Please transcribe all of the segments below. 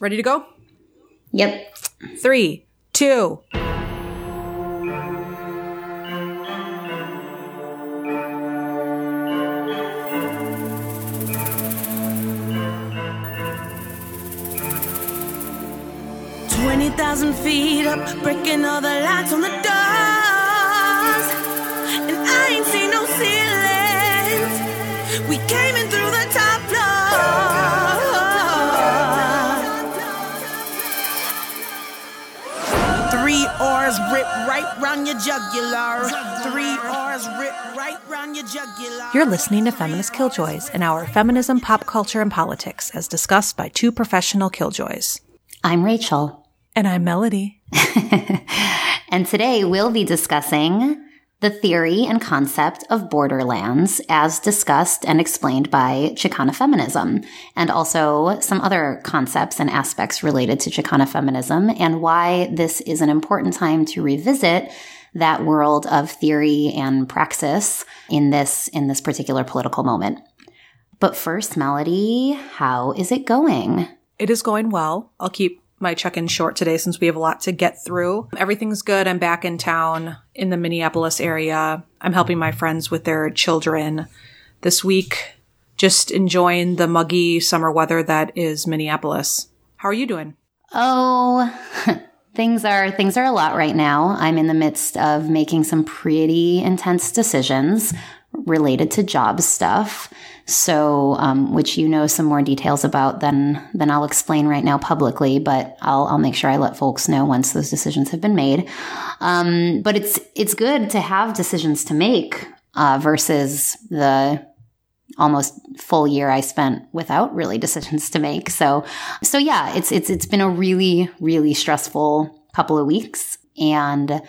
Ready to go? Yep. Three, two. Twenty thousand feet up, breaking all the lights on the doors, and I ain't seen no ceilings. We came in through Three oars rip right round your jugular. Three oars rip right round your jugular. You're listening to Feminist Killjoys, an hour of feminism, pop culture, and politics, as discussed by two professional killjoys. I'm Rachel. And I'm Melody. And today we'll be discussing the theory and concept of borderlands as discussed and explained by Chicana feminism, and also some other concepts and aspects related to Chicana feminism and why this is an important time to revisit that world of theory and praxis in this, in this particular political moment. But first, Melody, how is it going? It is going well. I'll keep my check-in short today since we have a lot to get through. Everything's good. I'm back in town in the Minneapolis area. I'm helping my friends with their children this week. Just enjoying the muggy summer weather that is Minneapolis. How are you doing? Oh, things are things are a lot right now. I'm in the midst of making some pretty intense decisions related to job stuff. So, um, which you know some more details about than than I'll explain right now publicly, but I'll I'll make sure I let folks know once those decisions have been made. Um, but it's it's good to have decisions to make uh, versus the almost full year I spent without really decisions to make. So, so yeah, it's, it's, it's been a really, really stressful couple of weeks and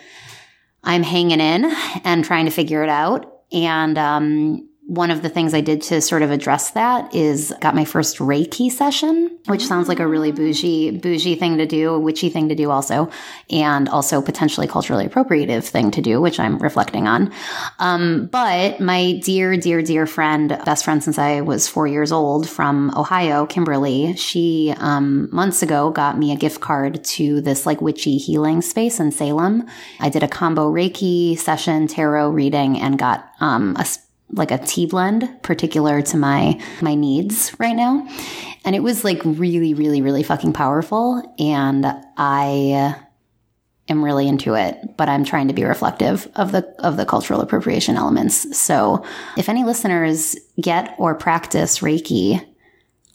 I'm hanging in and trying to figure it out. And, um, one of the things I did to sort of address that is got my first Reiki session, which sounds like a really bougie, bougie thing to do, a witchy thing to do also, and also potentially culturally appropriative thing to do, which I'm reflecting on. Um, but my dear, dear, dear friend, best friend since I was four years old from Ohio, Kimberly, she, um, months ago got me a gift card to this like witchy healing space in Salem. I did a combo Reiki session, tarot reading, and got, um, a like a tea blend particular to my my needs right now and it was like really really really fucking powerful and i am really into it but i'm trying to be reflective of the of the cultural appropriation elements so if any listeners get or practice reiki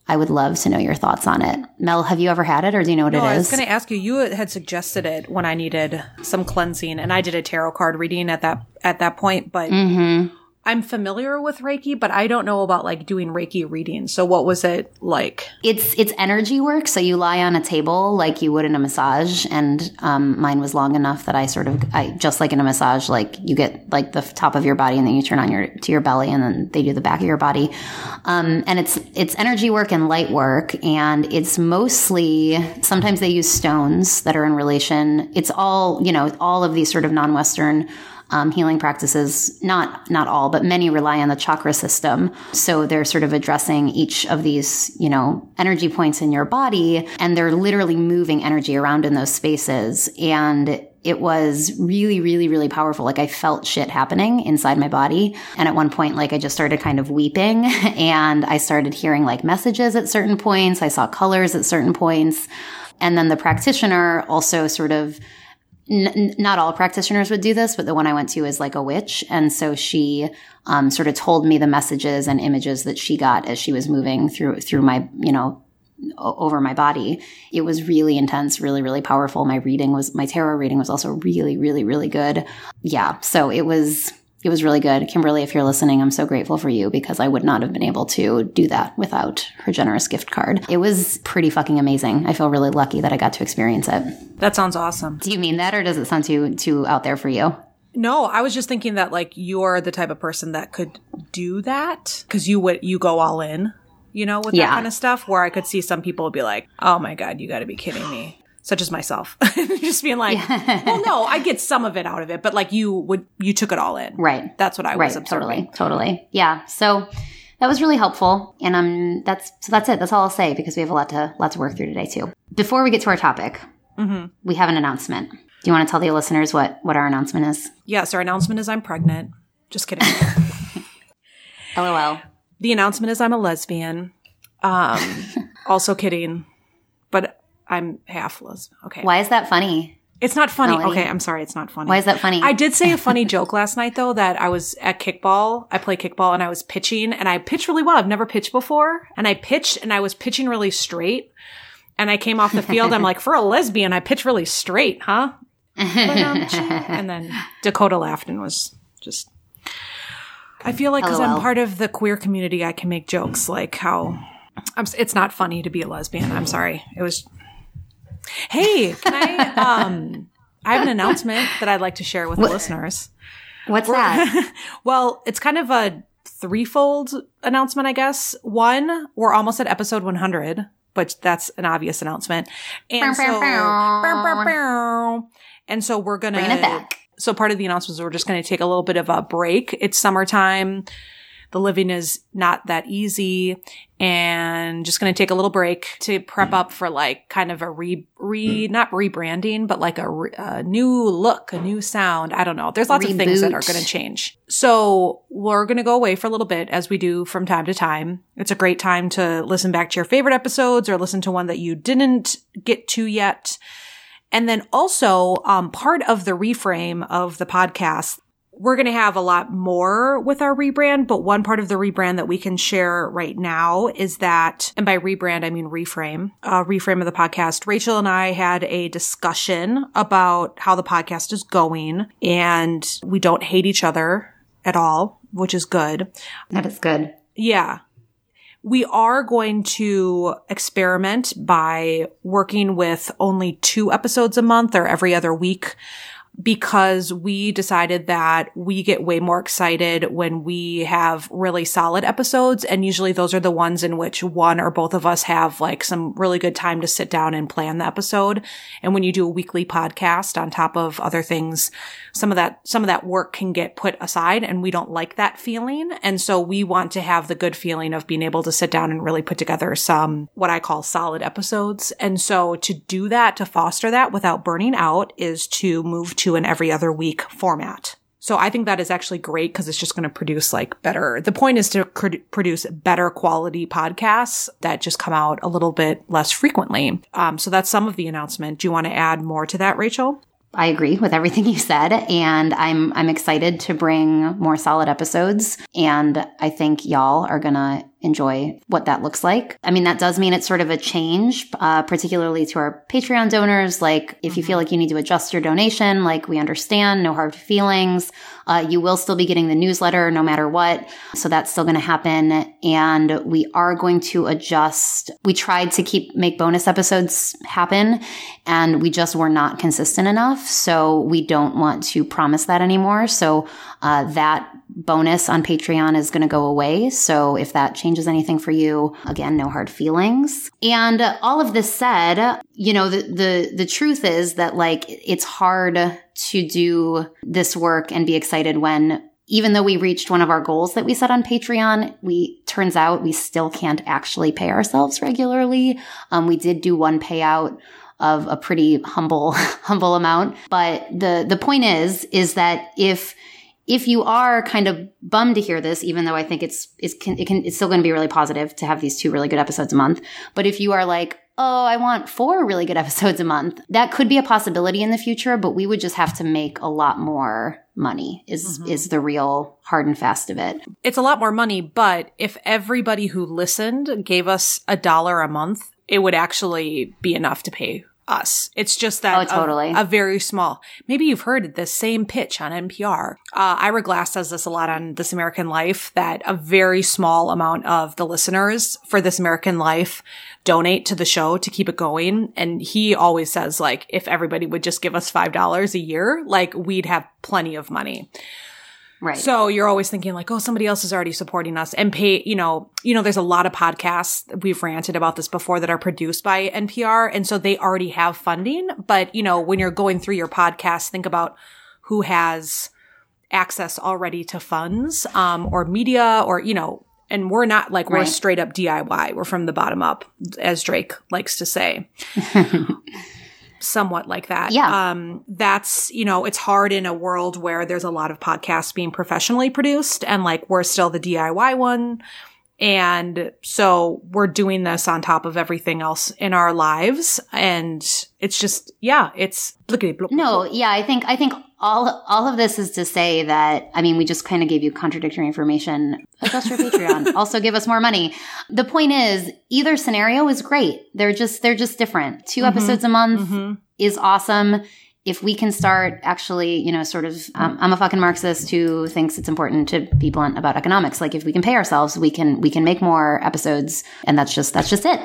I would love to know your thoughts on it. Mel, have you ever had it or do you know what No, it I was going to ask you. You had suggested it when I needed some cleansing, and I did a tarot card reading at that at that point. But mm-hmm. I'm familiar with Reiki, but I don't know about like doing Reiki readings. So, what was it like? It's it's energy work. So you lie on a table like you would in a massage, and um, mine was long enough that I sort of I just like in a massage, like you get like the top of your body, and then you turn on your to your belly, and then they do the back of your body. Um, and it's it's energy work and light work, and it's mostly sometimes they use stones that are in relation. It's all you know, all of these sort of non-Western um, healing practices not not all but many rely on the chakra system. So they're sort of addressing each of these you know energy points in your body and they're literally moving energy around in those spaces. And it was really really really powerful. Like i felt shit happening inside my body. And at one point like i just started kind of weeping and i started hearing like messages at certain points. I saw colors at certain points. And then the practitioner also sort of N- not all practitioners would do this, but the one I went to is like a witch. And so she, um, sort of told me the messages and images that she got as she was moving through, through my, you know, over my body. It was really intense, really, really powerful. My reading was, my tarot reading was also really, really, really good. Yeah. So it was, it was really good. Kimberly, if you're listening, I'm so grateful for you because I would not have been able to do that without her generous gift card. It was pretty fucking amazing. I feel really lucky that I got to experience it. That sounds awesome. Do you mean that or does it sound too too out there for you? No, I was just thinking that like you're the type of person that could do that because you would you go all in, you know, with Yeah. that kind of stuff. Where I could see some people be like, "Oh my god, you got to be kidding me." Such as myself, just being like, "Well, no, I get some of it out of it, but like you would, you took it all in, Right. That's what I was Right, observing. totally, totally. Yeah. So that was really helpful. And um, that's so that's it. That's all I'll say because we have a lot to lot to work through today too. Before we get to our topic, we have an announcement. Do you want to tell the listeners what what our announcement is? Yes, our announcement is I'm pregnant. Just kidding. LOL. the announcement is I'm a lesbian. Um, also kidding, but I'm half lesbian. Okay. Why is that funny? It's not funny. Melody? Okay, I'm sorry. It's not funny. Why is that funny? I did say a funny joke last night though that I was at kickball. I play kickball and I was pitching and I pitched really well. I've never pitched before. And I pitched and I was pitching really straight. And I came off the field. I'm like, for a lesbian, I pitch really straight, huh? Um, and then Dakota laughed and was just. I feel like because I'm part of the queer community, I can make jokes like how. I'm, it's not funny to be a lesbian. I'm sorry. It was. Hey, can I? Um, I have an announcement that I'd like to share with the listeners. What's that? Well, it's kind of a threefold announcement, I guess. One, we're almost at episode 100, but that's an obvious announcement. And so, and so we're gonna Bringing it back. So part of the announcement is we're just gonna take a little bit of a break. It's summertime. The living is not that easy and just going to take a little break to prep up for like kind of a re, re, not rebranding, but like a, re, a new look, a new sound. I don't know. There's lots of things that are going to change. So we're going to go away for a little bit as we do from time to time. It's a great time to listen back to your favorite episodes or listen to one that you didn't get to yet. And then also, um, part of the reframe of the podcast, we're going to have a lot more with our rebrand, but one part of the rebrand that we can share right now is that, and by rebrand, I mean reframe, uh, reframe of the podcast. Rachel and I had a discussion about how the podcast is going and we don't hate each other at all, which is good. that is good. Yeah. We are going to experiment by working with only two episodes a month or every other week because we decided that we get way more excited when we have really solid episodes. And usually those are the ones in which one or both of us have like some really good time to sit down and plan the episode. And when you do a weekly podcast on top of other things, some of that, some of that work can get put aside and we don't like that feeling. And so we want to have the good feeling of being able to sit down and really put together some, what I call solid episodes. And so to do that, to foster that without burning out is to move to an every other week format. So I think that is actually great because it's just going to produce like better. The point is to cr- produce better quality podcasts that just come out a little bit less frequently. Um, so that's some of the announcement. Do you want to add more to that, Rachel? I agree with everything you said, and I'm I'm excited to bring more solid episodes. And I think y'all are gonna enjoy what that looks like. I mean, that does mean it's sort of a change, uh, particularly to our Patreon donors. Like, if you feel like you need to adjust your donation, like we understand, no hard feelings. Uh, you will still be getting the newsletter no matter what. So that's still going to happen. And we are going to adjust. We tried to keep, make bonus episodes happen and we just were not consistent enough. So we don't want to promise that anymore. So, uh, that bonus on Patreon is going to go away. So if that changes anything for you, again, no hard feelings. And all of this said, you know, the, the, the truth is that like it's hard to do this work and be excited when even though we reached one of our goals that we set on Patreon, we turns out we still can't actually pay ourselves regularly. Um, we did do one payout of a pretty humble, humble amount. But the, the point is, is that if, if you are kind of bummed to hear this, even though I think it's, it's, can, it can, it's still going to be really positive to have these two really good episodes a month. But if you are like, oh, I want four really good episodes a month, that could be a possibility in the future, but we would just have to make a lot more money is, mm-hmm. is the real hard and fast of it. It's a lot more money, but if everybody who listened gave us a dollar a month, it would actually be enough to pay us. It's just that Oh, a- totally. a, very small. Maybe you've heard the same pitch on NPR. Uh, Ira Glass does this a lot on This American Life. That a very small amount of the listeners for This American Life donate to the show to keep it going. And he always says like, if everybody would just give us five dollars a year, like we'd have plenty of money. Right. So you're always thinking like, oh, somebody else is already supporting us and pay, you know, you know, there's a lot of podcasts. We've ranted about this before that are produced by NPR. And so they already have funding. But, you know, when you're going through your podcast, think about who has access already to funds, um, or media or, you know, and we're not like we're straight up DIY. We're from the bottom up, as Drake likes to say. Somewhat like that. Yeah. Um, that's, you know, it's hard in a world where there's a lot of podcasts being professionally produced and like we're still the DIY one. And so we're doing this on top of everything else in our lives. And it's just, yeah, it's. No, yeah, I think I think all all of this is to say that I mean we just kind of gave you contradictory information. Adjust your Patreon. also give us more money. The point is either scenario is great. They're just they're just different. 2 mm-hmm. episodes a month mm-hmm. is awesome. If we can start actually, you know, sort of, um, I'm a fucking Marxist who thinks it's important to be blunt about economics. Like if we can pay ourselves, we can, we can make more episodes and that's just, that's just it.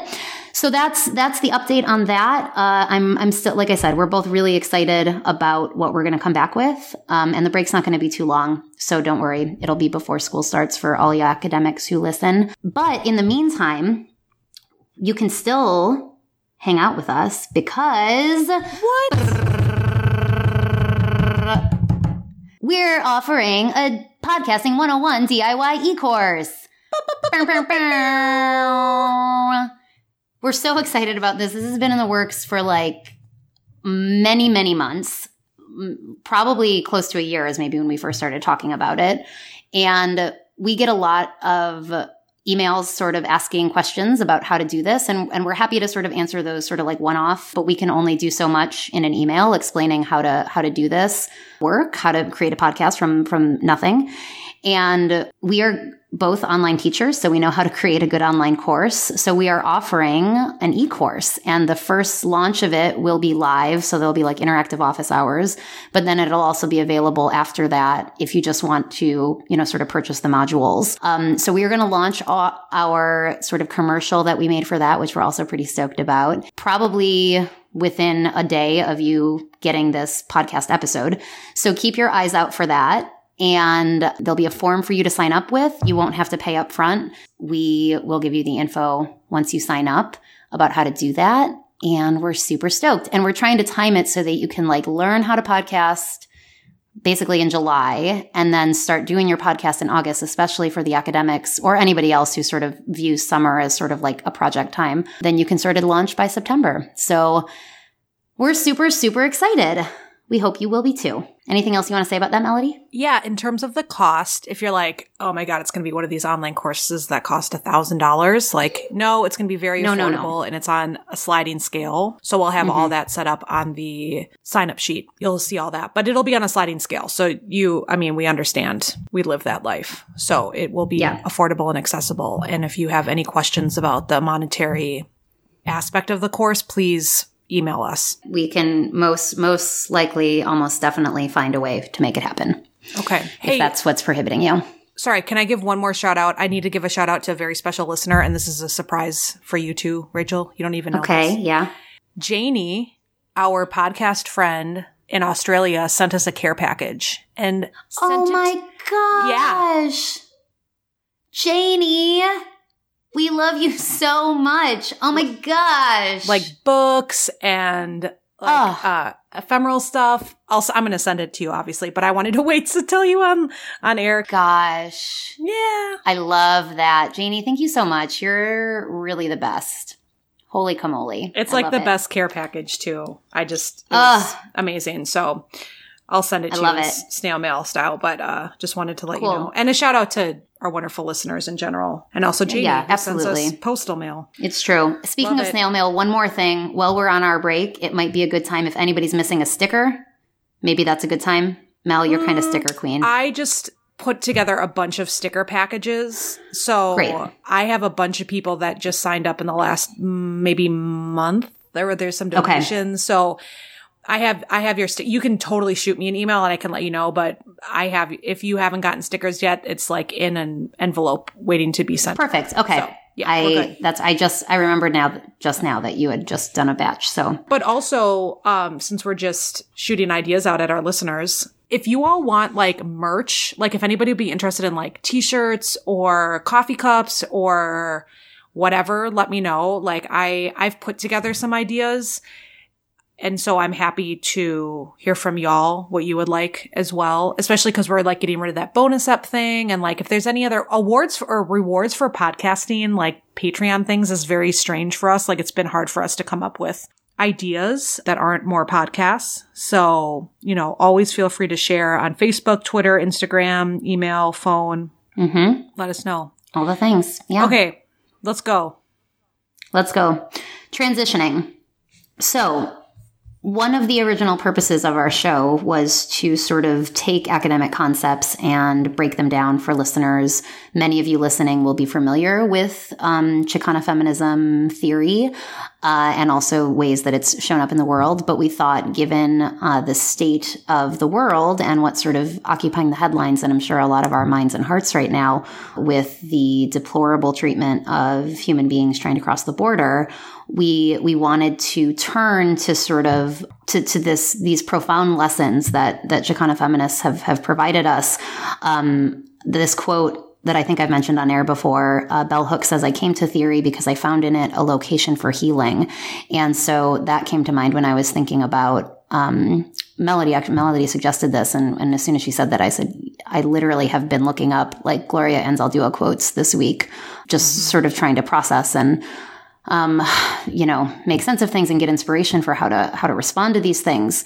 So that's, that's the update on that. Uh, I'm, I'm still, like I said, we're both really excited about what we're going to come back with. Um, and the break's not going to be too long. So don't worry. It'll be before school starts for all you academics who listen. But in the meantime, you can still hang out with us because we're offering a podcasting 101 DIY e-course. We're so excited about this. This has been in the works for like many, many months. Mm, probably close to a year is maybe when we first started talking about it. And we get a lot of emails sort of asking questions about how to do this. And, and we're happy to sort of answer those sort of like one off, but we can only do so much in an email explaining how to, how to do this work, how to create a podcast from, from nothing. And we are both online teachers, so we know how to create a good online course. So we are offering an e-course and the first launch of it will be live. So there'll be like interactive office hours, but then it'll also be available after that if you just want to, you know, sort of purchase the modules. Um, so we are going to launch our, our sort of commercial that we made for that, which we're also pretty stoked about. Probably within a day of you getting this podcast episode. So keep your eyes out for that and there'll be a form for you to sign up with. You won't have to pay up front. We will give you the info once you sign up about how to do that. And we're super stoked. And we're trying to time it so that you can like learn how to podcast basically in July and then start doing your podcast in August, especially for the academics or anybody else who sort of views summer as sort of like a project time. Then you can sort of launch by September. So we're super, super excited. We hope you will be too. Anything else you want to say about that, Melody? Yeah, in terms of the cost, if you're like, oh my god, it's going to be one of these online courses that cost a thousand dollars, like, no, it's going to be very No, affordable no, no. and it's on a sliding scale. So we'll have Mm-hmm. all that set up on the sign up sheet. You'll see all that, but it'll be on a sliding scale. So you, I mean, we understand we live that life. So it will be Yeah. affordable and accessible. And if you have any questions about the monetary aspect of the course, please email us. We can most most likely almost definitely find a way to make it happen Okay. if Hey, that's what's prohibiting you. sorry, can I give one more shout out? I need to give a shout out to a very special listener, and this is a surprise for you too, Rachel. You don't even know. Okay, this. yeah. Janie, our podcast friend in Australia, sent us a care package and Oh it- my gosh. Janie, we love you so much. Oh my gosh. like books and like uh ephemeral stuff. Also, I'm going to send it to you, obviously, but I wanted to wait to tell you on on air. gosh. Yeah. I love that. Janie, thank you so much. You're really the best. Holy camole. It's I like the it. best care package too. I just it was amazing. So I'll send it I to love you it. snail mail style, but uh just wanted to let Cool. you know. And a shout out to our wonderful listeners in general. And also Jamie Yeah, who sends us absolutely. postal mail. It's true. Speaking Love of it. snail mail, one more thing. While we're on our break, it might be a good time if anybody's missing a sticker. Maybe that's a good time. Mel, you're kind of sticker queen. Mm, I just put together a bunch of sticker packages. So Great. I have a bunch of people that just signed up in the last mm, maybe month. There were there's some Okay. donations. So I have I have your sti- you can totally shoot me an email and I can let you know, but I have if you haven't gotten stickers yet, it's like in an envelope waiting to be sent. Perfect. Okay. So, yeah, I that's I just I remember now just now that you had just done a batch. So But also, um, since we're just shooting ideas out at our listeners, if you all want like merch, like if anybody would be interested in like t-shirts or coffee cups or whatever, let me know. Like I, I've put together some ideas And so I'm happy to hear from y'all what you would like as well, especially because we're like getting rid of that bonus up thing. And like if there's any other awards for, or rewards for podcasting, like Patreon things is very strange for us. Like it's been hard for us to come up with ideas that aren't more podcasts. So, you know, always feel free to share on Facebook, Twitter, Instagram, email, phone. Mm-hmm. Let us know. All the things. Yeah. Okay, let's go. Let's go. Transitioning. So, one of the original purposes of our show was to sort of take academic concepts and break them down for listeners. Many of you listening will be familiar with um, Chicana feminism theory uh, and also ways that it's shown up in the world. But we thought, given uh, the state of the world and what's sort of occupying the headlines, and I'm sure a lot of our minds and hearts right now, with the deplorable treatment of human beings trying to cross the border, we we wanted to turn to sort of to, to this these profound lessons that that Chicana feminists have have provided us. Um, this quote that I think I've mentioned on air before. Uh, Bell Hooks says, I came to theory because I found in it a location for healing. And so that came to mind when I was thinking about um, Melody. Melody suggested this. And, and as soon as she said that, I said, I literally have been looking up like Gloria Anzaldúa quotes this week, just mm-hmm. sort of trying to process and um, you know, make sense of things and get inspiration for how to how to respond to these things.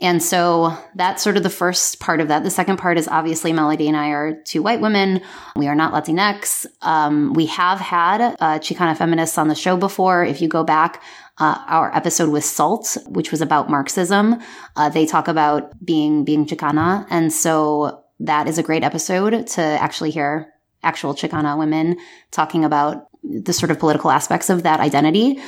And so that's sort of the first part of that. The second part is obviously Melody and I are two white women. We are not Latinx. Um, we have had uh, Chicana feminists on the show before. If you go back, uh, our episode with Salt, which was about Marxism, uh, they talk about being being Chicana, and so that is a great episode to actually hear actual Chicana women talking about the sort of political aspects of that identity.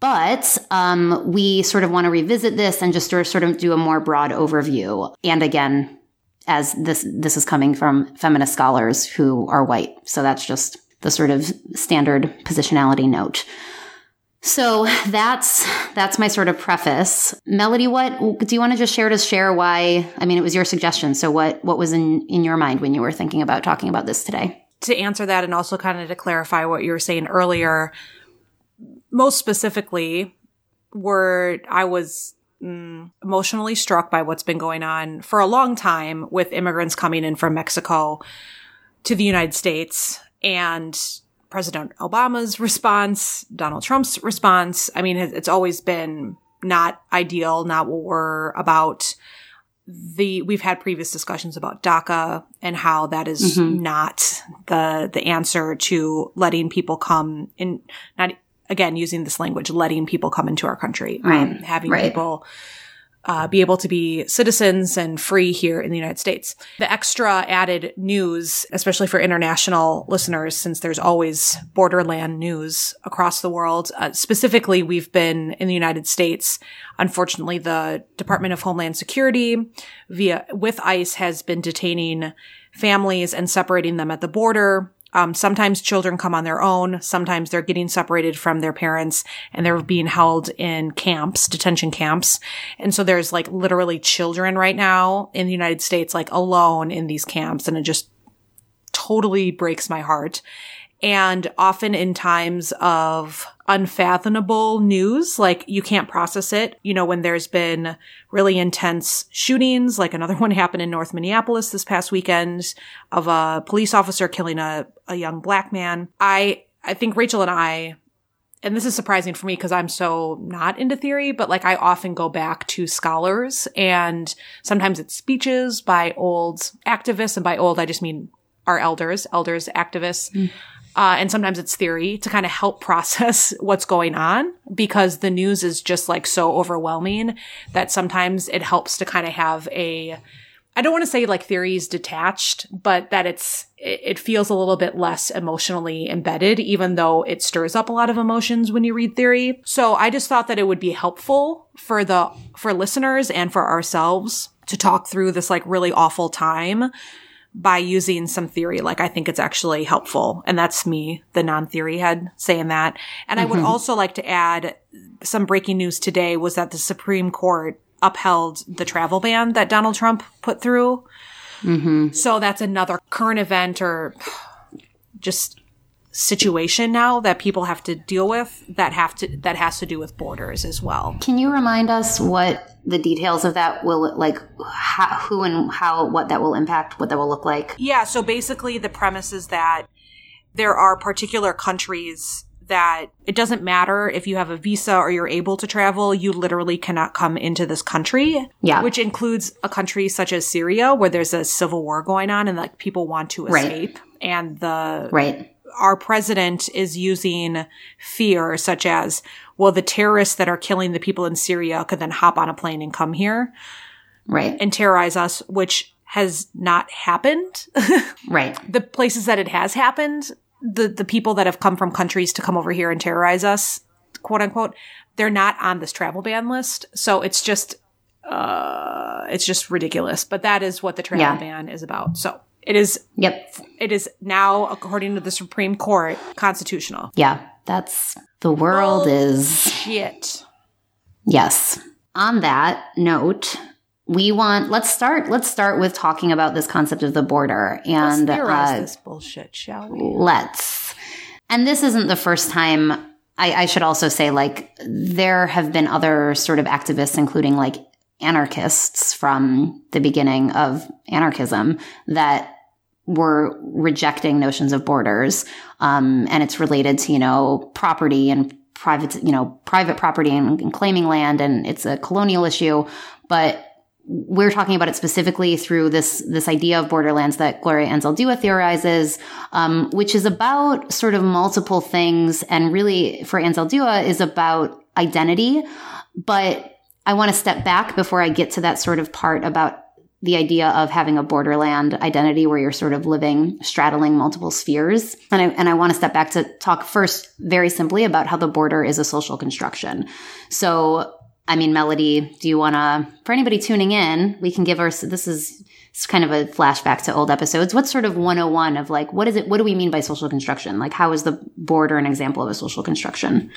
But um, we sort of want to revisit this and just sort of do a more broad overview. And again, as this this is coming from feminist scholars who are white, so that's just the sort of standard positionality note. So that's that's my sort of preface. Melody, what do you want to just share to share why? I mean, it was your suggestion. So what what was in in your mind when you were thinking about talking about this today? To answer that and also kind of to clarify what you were saying earlier, most specifically, were I was mm, emotionally struck by what's been going on for a long time with immigrants coming in from Mexico to the United States and President Obama's response, Donald Trump's response. I mean, it's always been not ideal, not what we're about the we've had previous discussions about DACA and how that is mm-hmm. not the the answer to letting people come in not again using this language letting people come into our country right. um, having right. people uh, be able to be citizens and free here in the United States. The extra added news, especially for international listeners, since there's always borderland news across the world. Uh, specifically, we've been in the United States. Unfortunately, the Department of Homeland Security via with ICE has been detaining families and separating them at the border um, sometimes children come on their own. Sometimes they're getting separated from their parents and they're being held in camps, detention camps. And so there's like literally children right now in the United States, like alone in these camps. And it just totally breaks my heart. And often in times of unfathomable news, like you can't process it. You know, when there's been really intense shootings, like another one happened in North Minneapolis this past weekend of a police officer killing a, a young black man. I, I think Rachel and I and this is surprising for me because I'm so not into theory, but like I often go back to scholars and sometimes it's speeches by old activists. And by old, I just mean our elders, elders, activists. Mm. Uh, and sometimes it's theory to kind of help process what's going on because the news is just like so overwhelming that sometimes it helps to kind of have a, I don't want to say like theories detached, but that it's, it feels a little bit less emotionally embedded, even though it stirs up a lot of emotions when you read theory. So I just thought that it would be helpful for the, for listeners and for ourselves to talk through this like really awful time by using some theory. Like I think it's actually helpful. And that's me, the non-theory head saying that. And mm-hmm. I would mm-hmm. also like to add some breaking news today was that the Supreme Court upheld the travel ban that Donald Trump put through. Mm-hmm. So that's another current event or just situation now that people have to deal with that have to that has to do with borders as well. Can you remind us what the details of that will like how, who and how what that will impact what that will look like? Yeah, so basically the premise is that there are particular countries that it doesn't matter if you have a visa or you're able to travel, you literally cannot come into this country. Yeah. Which includes a country such as Syria where there's a civil war going on and like people want to Right. escape. And the Right. Our president is using fear such as, well, the terrorists that are killing the people in Syria could then hop on a plane and come here Right. and terrorize us, which has not happened. right. the places that it has happened, the the people that have come from countries to come over here and terrorize us, quote unquote, they're not on this travel ban list. So it's just uh it's just ridiculous. But that is what the travel Yeah. ban is about. So it is Yep. it is now according to the Supreme Court constitutional. Yeah. That's the world is Shit. Yes. On that note, we want let's start let's start with talking about this concept of the border Let's and uh, this bullshit, shall we? let's. And this isn't the first time. I, I should also say, like, there have been other sort of activists, including like anarchists from the beginning of anarchism, that were rejecting notions of borders. Um, and it's related to, you know, property and private, you know, private property and, and claiming land. And it's a colonial issue. But we're talking about it specifically through this this idea of borderlands that Gloria Anzaldúa theorizes, um, which is about sort of multiple things, and really for Anzaldúa is about identity. But I want to step back before I get to that sort of part about the idea of having a borderland identity where you're sort of living straddling multiple spheres. And I, and I want to step back to talk first very simply about how the border is a social construction. So I mean, Melody, do you want to, for anybody tuning in, we can give our, this is kind of a flashback to old episodes. What's sort of 101 of like, what is it, what do we mean by social construction? Like, how is the border an example of a social construction?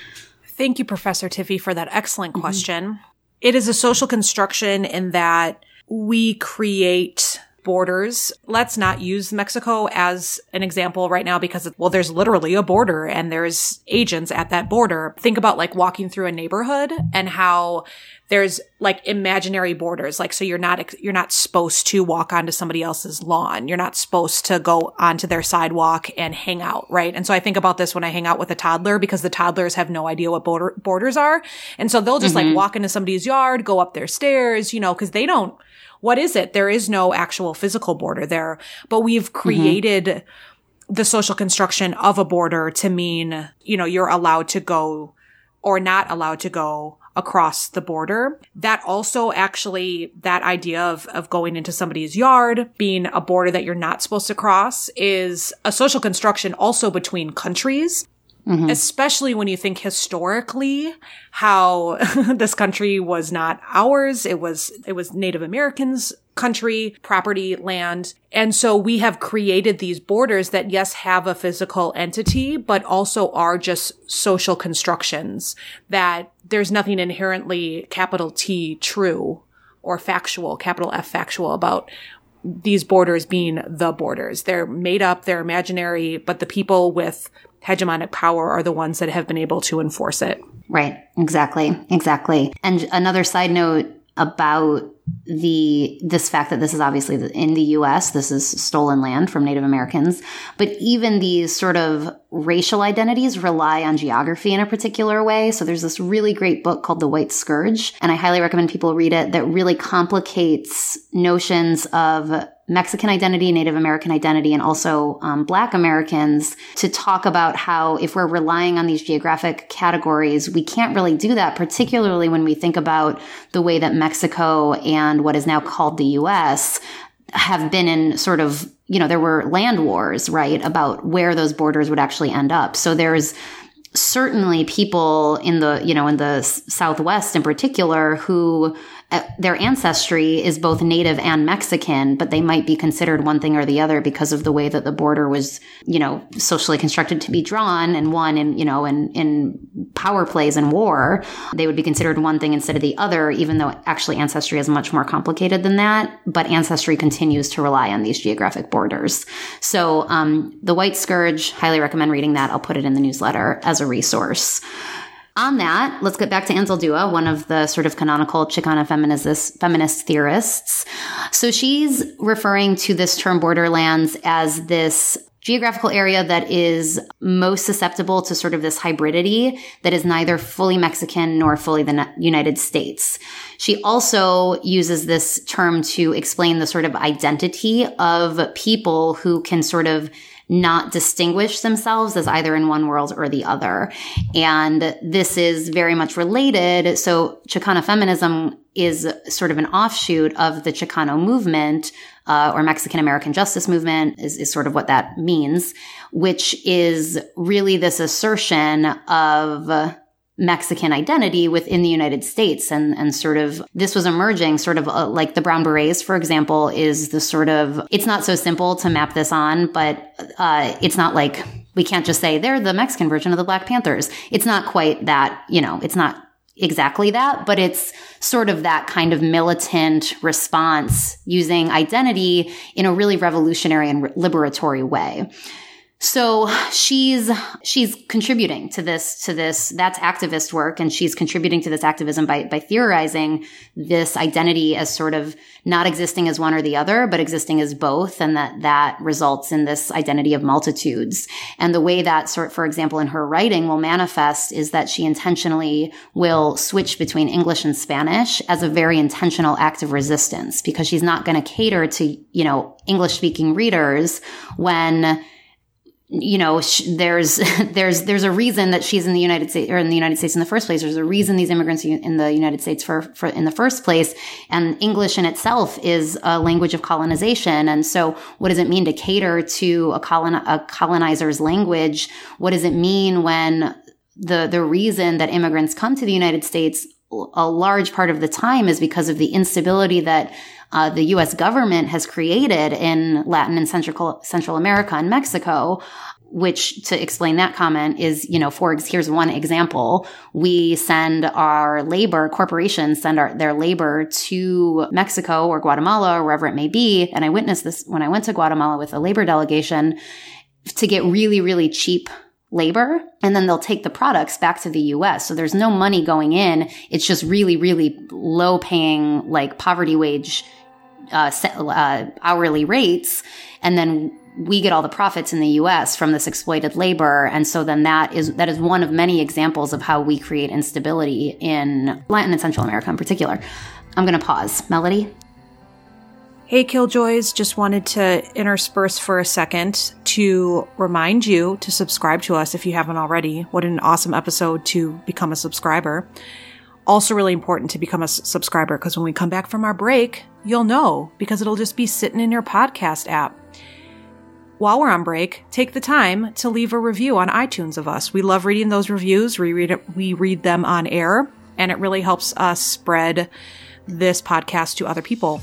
Thank you, Professor Tiffy, for that excellent mm-hmm. question. It is a social construction in that we create borders. Let's not use Mexico as an example right now because, well, there's literally a border and there's agents at that border. Think about like walking through a neighborhood and how there's like imaginary borders. Like, so you're not, you're not supposed to walk onto somebody else's lawn. You're not supposed to go onto their sidewalk and hang out, right? And so I think about this when I hang out with a toddler because the toddlers have no idea what border, borders are. And so they'll just like mm-hmm. walk into somebody's yard, go up their stairs, you know, cause they don't, what is it? There is no actual physical border there, but we've mm-hmm. created the social construction of a border to mean, you know, you're allowed to go or not allowed to go across the border. That also actually, that idea of, of going into somebody's yard, being a border that you're not supposed to cross is a social construction also between countries. Mm-hmm. Especially when you think historically how this country was not ours. It was, it was Native Americans country, property, land. And so we have created these borders that yes, have a physical entity, but also are just social constructions that there's nothing inherently capital T true or factual, capital F factual about these borders being the borders. They're made up, they're imaginary, but the people with hegemonic power are the ones that have been able to enforce it. Right. Exactly. Exactly. And another side note about the this fact that this is obviously in the US this is stolen land from native americans. But even these sort of racial identities rely on geography in a particular way. So there's this really great book called the white scourge and i highly recommend people read it that really complicates notions of Mexican identity, Native American identity, and also um, Black Americans to talk about how if we're relying on these geographic categories, we can't really do that, particularly when we think about the way that Mexico and what is now called the US have been in sort of, you know, there were land wars, right, about where those borders would actually end up. So there's certainly people in the you know in the southwest in particular who uh, their ancestry is both native and Mexican, but they might be considered one thing or the other because of the way that the border was, you know, socially constructed to be drawn and won in, you know, in, in power plays and war. They would be considered one thing instead of the other, even though actually ancestry is much more complicated than that. But ancestry continues to rely on these geographic borders. So, um, The White Scourge, highly recommend reading that. I'll put it in the newsletter as a resource on that, let's get back to Anzaldúa, one of the sort of canonical Chicana feminist, feminist theorists. So she's referring to this term borderlands as this geographical area that is most susceptible to sort of this hybridity that is neither fully Mexican nor fully the United States. She also uses this term to explain the sort of identity of people who can sort of not distinguish themselves as either in one world or the other. And this is very much related. So Chicana feminism is sort of an offshoot of the Chicano movement, uh, or Mexican American justice movement is, is sort of what that means, which is really this assertion of Mexican identity within the United States and, and sort of this was emerging sort of uh, like the brown berets, for example, is the sort of, it's not so simple to map this on, but, uh, it's not like we can't just say they're the Mexican version of the Black Panthers. It's not quite that, you know, it's not exactly that, but it's sort of that kind of militant response using identity in a really revolutionary and liberatory way. So she's she's contributing to this to this that's activist work and she's contributing to this activism by by theorizing this identity as sort of not existing as one or the other but existing as both and that that results in this identity of multitudes. And the way that sort for example in her writing will manifest is that she intentionally will switch between English and Spanish as a very intentional act of resistance because she's not going to cater to you know English speaking readers when you know, there's there's there's a reason that she's in the United States or in the United States in the first place. There's a reason these immigrants in the United States for, for in the first place, and English in itself is a language of colonization. And so, what does it mean to cater to a colon a colonizer's language? What does it mean when the the reason that immigrants come to the United States a large part of the time is because of the instability that uh, the U.S. government has created in Latin and Central Central America and Mexico. Which to explain that comment is, you know, for here's one example. We send our labor corporations send our their labor to Mexico or Guatemala or wherever it may be. And I witnessed this when I went to Guatemala with a labor delegation to get really, really cheap labor and then they'll take the products back to the US. So there's no money going in. It's just really, really low paying, like poverty wage uh, uh, hourly rates, and then we get all the profits in the U.S. from this exploited labor, and so then that is that is one of many examples of how we create instability in Latin and Central America in particular. I'm going to pause. Melody. Hey, Killjoys, just wanted to intersperse for a second to remind you to subscribe to us if you haven't already. What an awesome episode to become a subscriber. Also, really important to become a subscriber because when we come back from our break, you'll know because it'll just be sitting in your podcast app. While we're on break, take the time to leave a review on iTunes of us. We love reading those reviews. We read it, we read them on air, and it really helps us spread this podcast to other people.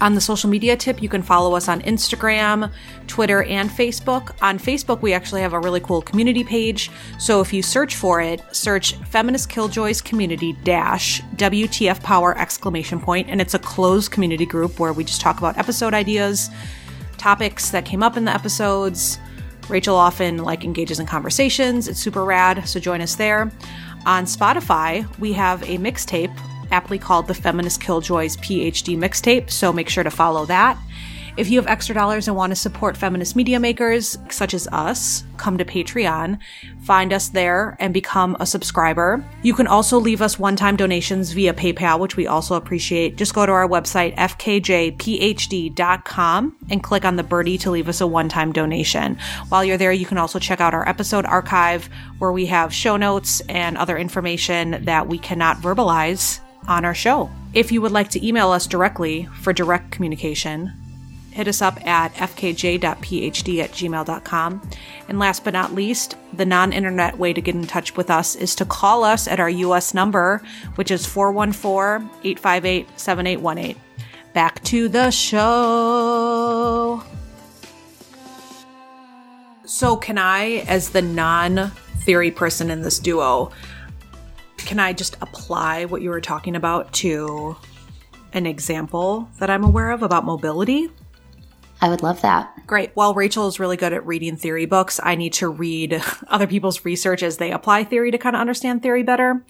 On the social media tip, you can follow us on Instagram, Twitter, and Facebook. On Facebook, we actually have a really cool community page. So if you search for it, search Feminist Killjoys Community dash WTF Power exclamation point, and it's a closed community group where we just talk about episode ideas, topics that came up in the episodes. Rachel often like engages in conversations. It's super rad, so join us there. On Spotify, we have a mixtape aptly called the Feminist Killjoys PhD mixtape, so make sure to follow that. If you have extra dollars and want to support feminist media makers such as us, come to Patreon, find us there, and become a subscriber. You can also leave us one time donations via PayPal, which we also appreciate. Just go to our website, fkjphd.com, and click on the birdie to leave us a one time donation. While you're there, you can also check out our episode archive where we have show notes and other information that we cannot verbalize on our show. If you would like to email us directly for direct communication, hit us up at fkj.phd at gmail.com. And last but not least, the non internet way to get in touch with us is to call us at our US number, which is 414 858 7818. Back to the show. So, can I, as the non theory person in this duo, can I just apply what you were talking about to an example that I'm aware of about mobility? I would love that. Great. While Rachel is really good at reading theory books, I need to read other people's research as they apply theory to kind of understand theory better,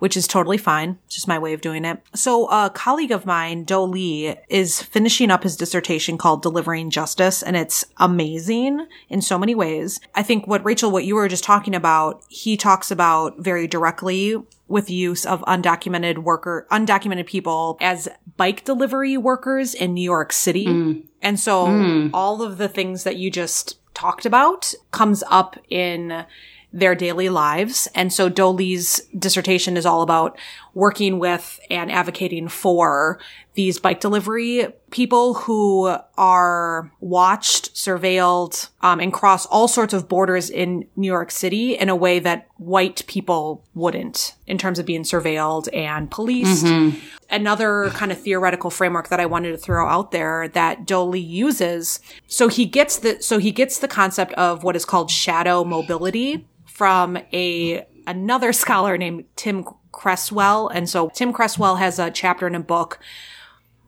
which is totally fine. It's just my way of doing it. So a colleague of mine, Do Lee, is finishing up his dissertation called Delivering Justice, and it's amazing in so many ways. I think what Rachel, what you were just talking about, he talks about very directly with use of undocumented worker, undocumented people as bike delivery workers in New York City. Mm. And so mm. all of the things that you just talked about comes up in their daily lives. And so Do Lee's dissertation is all about working with and advocating for these bike delivery people who are watched, surveilled, um, and cross all sorts of borders in New York City in a way that white people wouldn't in terms of being surveilled and policed. Mm-hmm. Another kind of theoretical framework that I wanted to throw out there that Do Lee uses. So he gets the, so he gets the concept of what is called shadow mobility from a, another scholar named Tim Cresswell. And so Tim Cresswell has a chapter in a book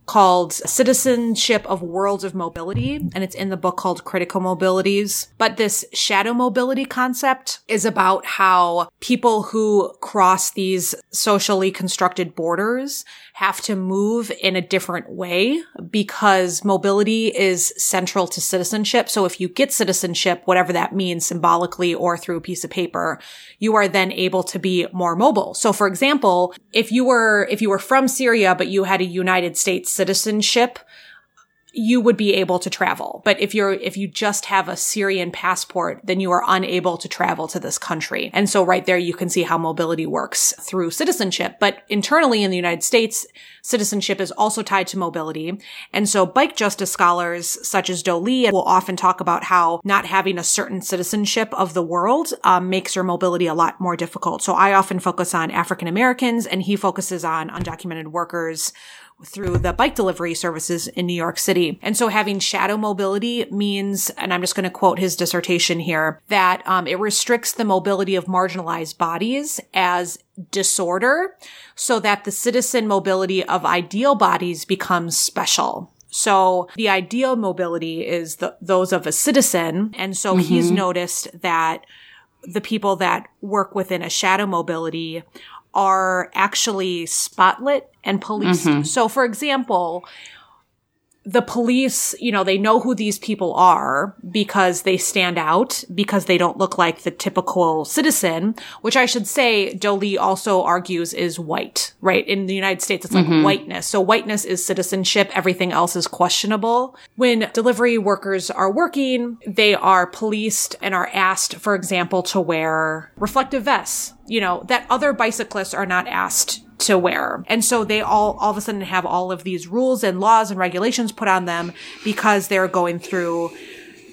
called Citizenship of Worlds of Mobility, and it's in the book called Critical Mobilities. But this shadow mobility concept is about how people who cross these socially constructed borders have to move in a different way because mobility is central to citizenship. So if you get citizenship, whatever that means symbolically or through a piece of paper, you are then able to be more mobile. So for example, if you were, if you were from Syria, but you had a United States citizenship, you would be able to travel. But if you're, if you just have a Syrian passport, then you are unable to travel to this country. And so right there, you can see how mobility works through citizenship. But internally in the United States, citizenship is also tied to mobility. And so bike justice scholars such as Do Lee will often talk about how not having a certain citizenship of the world um, makes your mobility a lot more difficult. So I often focus on African Americans and he focuses on undocumented workers through the bike delivery services in New York City. And so having shadow mobility means, and I'm just going to quote his dissertation here, that um, it restricts the mobility of marginalized bodies as disorder so that the citizen mobility of ideal bodies becomes special. So the ideal mobility is the, those of a citizen. And so mm-hmm. he's noticed that the people that work within a shadow mobility are actually spotlit and policed. Mm-hmm. So, for example, the police, you know, they know who these people are because they stand out, because they don't look like the typical citizen, which I should say, Do Lee also argues is white, right? In the United States, it's like mm-hmm. whiteness. So whiteness is citizenship. Everything else is questionable. When delivery workers are working, they are policed and are asked, for example, to wear reflective vests, you know, that other bicyclists are not asked to wear. And so they all, all of a sudden have all of these rules and laws and regulations put on them because they're going through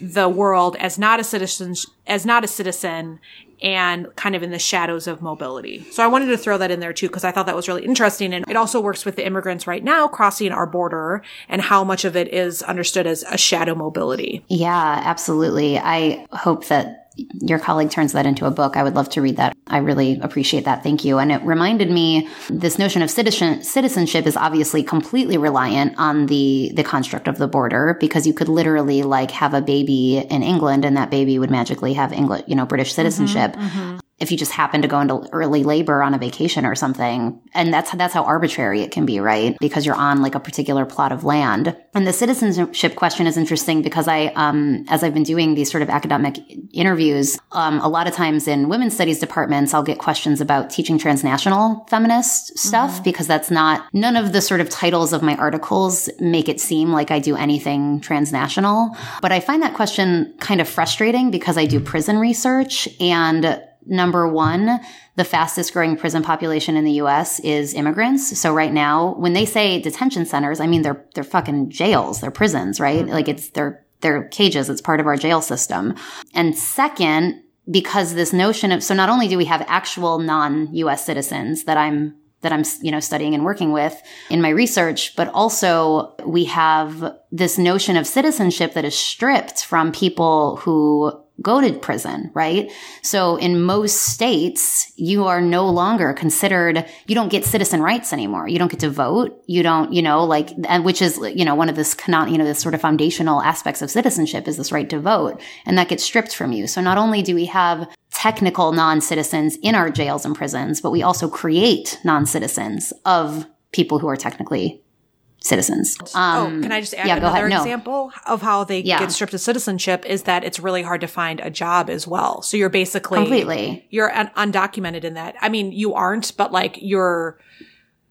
the world as not a citizen, as not a citizen and kind of in the shadows of mobility. So I wanted to throw that in there too because I thought that was really interesting and it also works with the immigrants right now crossing our border and how much of it is understood as a shadow mobility. Yeah, absolutely. I hope that your colleague turns that into a book. I would love to read that. I really appreciate that. Thank you. And it reminded me this notion of citizen, citizenship is obviously completely reliant on the the construct of the border because you could literally like have a baby in England and that baby would magically have English, you know, British citizenship. Mm-hmm, mm-hmm if you just happen to go into early labor on a vacation or something. And that's, that's how arbitrary it can be, right? Because you're on like a particular plot of land. And the citizenship question is interesting because I, um, as I've been doing these sort of academic interviews, um, a lot of times in women's studies departments, I'll get questions about teaching transnational feminist stuff mm-hmm. because that's not, none of the sort of titles of my articles make it seem like I do anything transnational. But I find that question kind of frustrating because I do prison research and number one, the fastest growing prison population in the US is immigrants. So right now, when they say detention centers, I mean, they're, they're fucking jails. They're prisons, right? Mm-hmm. Like it's, they're, they're cages. It's part of our jail system. And second, because this notion of, so not only do we have actual non-US citizens that I'm that I'm, you know, studying and working with in my research, but also we have this notion of citizenship that is stripped from people who go to prison, right? So in most states, you are no longer considered, you don't get citizen rights anymore. You don't get to vote. You don't, you know, like, and which is, you know, one of this you know, this sort of foundational aspects of citizenship is this right to vote. And that gets stripped from you. So not only do we have technical non-citizens in our jails and prisons, but we also create non-citizens of people who are technically citizens. Um, oh, can I just add yeah, another no. example of how they yeah. get stripped of citizenship is that it's really hard to find a job as well. So you're basically completely you're un- undocumented in that. I mean, you aren't, but like you're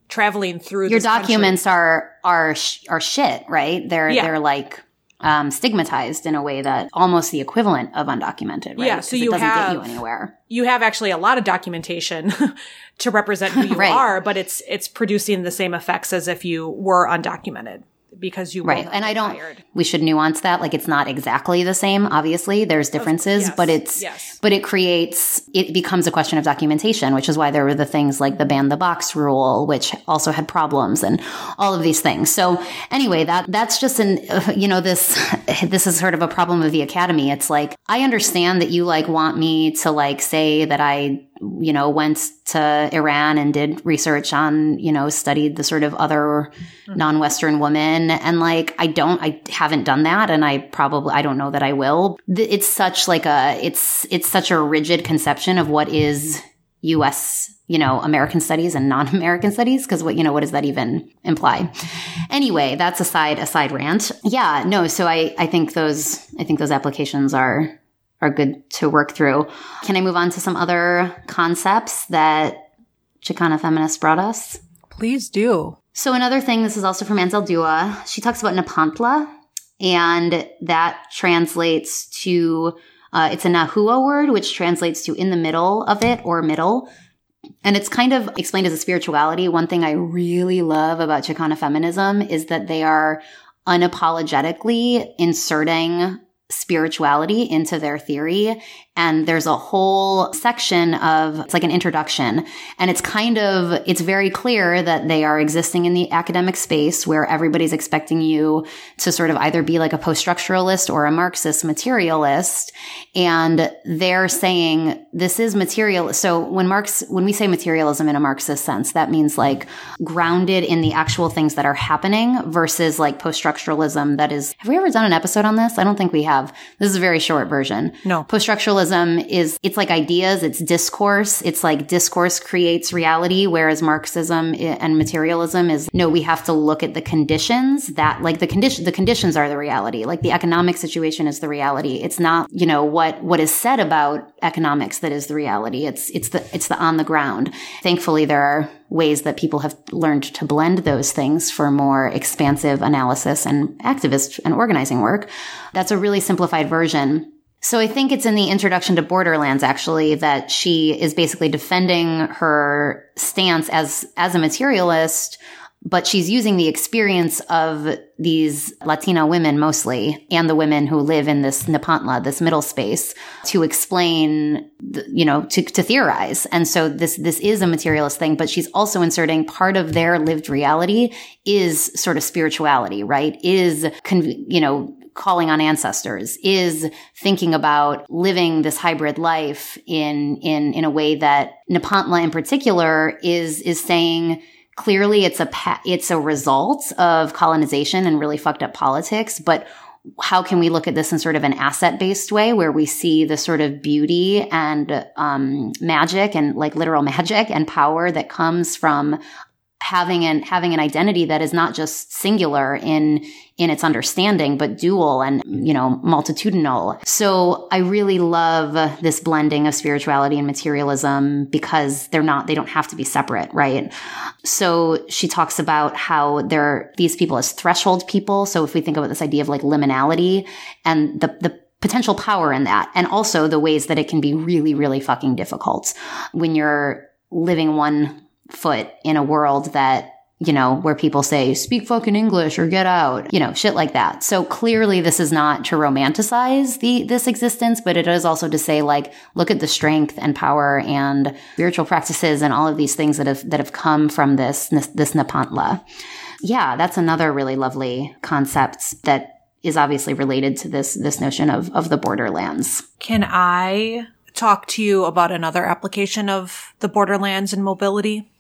traveling through your documents country. are are sh- are shit, right? They're yeah. they're like um, stigmatized in a way that almost the equivalent of undocumented, right? Yeah, so you it doesn't have, get you anywhere. You have actually a lot of documentation to represent who you right. are, but it's it's producing the same effects as if you were undocumented because you right. and i don't hired. we should nuance that like it's not exactly the same obviously. There's differences yes, but it's yes. but it creates it becomes a question of documentation which is why there were the things like the ban the box rule which also had problems and all of these things. So anyway that that's just an you know this this is sort of a problem of the academy. It's like i understand that you like want me to like say that i you know, went to Iran and did research on, you know, studied the sort of other hmm. non-Western woman. And like, I don't, I haven't done that. And I probably, I don't know that I will. It's such like a, it's, it's such a rigid conception of what is US, you know, American studies and non-American studies. Cause what, you know, what does that even imply? Anyway, that's a side, a side rant. Yeah, no. So I, I think those, I think those applications are, are good to work through. Can I move on to some other concepts that Chicana feminists brought us? Please do. So another thing, this is also from Anzaldúa. She talks about Nepantla, and that translates to uh, it's a Nahua word, which translates to in the middle of it or middle. And it's kind of explained as a spirituality. One thing I really love about Chicana feminism is that they are unapologetically inserting spirituality into their theory. And there's a whole section of, it's like an introduction. And it's kind of, it's very clear that they are existing in the academic space where everybody's expecting you to sort of either be like a post-structuralist or a Marxist materialist. And they're saying this is material. So when Marx, when we say materialism in a Marxist sense, that means like grounded in the actual things that are happening versus like post-structuralism that is, have we ever done an episode on this? I don't think we have have. This is a very short version. No. Post-structuralism is, it's like ideas, it's discourse. It's like discourse creates reality, whereas Marxism and materialism is, no, we have to look at the conditions that, like the condition, the conditions are the reality. Like the economic situation is the reality. It's not, you know, what, what is said about economics that is the reality. It's, it's the, it's the on the ground. Thankfully, there are ways that people have learned to blend those things for more expansive analysis and activist and organizing work. That's a really simplified version. So I think it's in the introduction to Borderlands actually that she is basically defending her stance as as a materialist but she's using the experience of these Latina women mostly and the women who live in this Nepantla, this middle space to explain, you know, to, to theorize. And so this, this is a materialist thing, but she's also inserting part of their lived reality is sort of spirituality, right? Is, you know, calling on ancestors is thinking about living this hybrid life in in in a way that Nepantla in particular is is saying clearly it's a pa- it's a result of colonization and really fucked up politics but how can we look at this in sort of an asset based way where we see the sort of beauty and um, magic and like literal magic and power that comes from having an having an identity that is not just singular in in its understanding but dual and you know multitudinal. So i really love this blending of spirituality and materialism because they're not they don't have to be separate right? So she talks about how there these people as threshold people. So if we think about this idea of like liminality and the the potential power in that. And also the ways that it can be really, really fucking difficult. When you're living one foot in a world that you know, where people say, speak fucking English or get out, you know, shit like that. So clearly this is not to romanticize the, this existence, but it is also to say like, look at the strength and power and spiritual practices and all of these things that have, that have come from this, this, this Nepantla. Yeah, that's another really lovely concept that is obviously related to this, this notion of, of the borderlands. Can I talk to you about another application of the borderlands and mobility?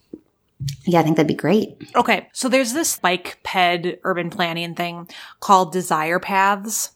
Yeah, I think that'd be great. Okay. So there's this bike ped urban planning thing called desire paths.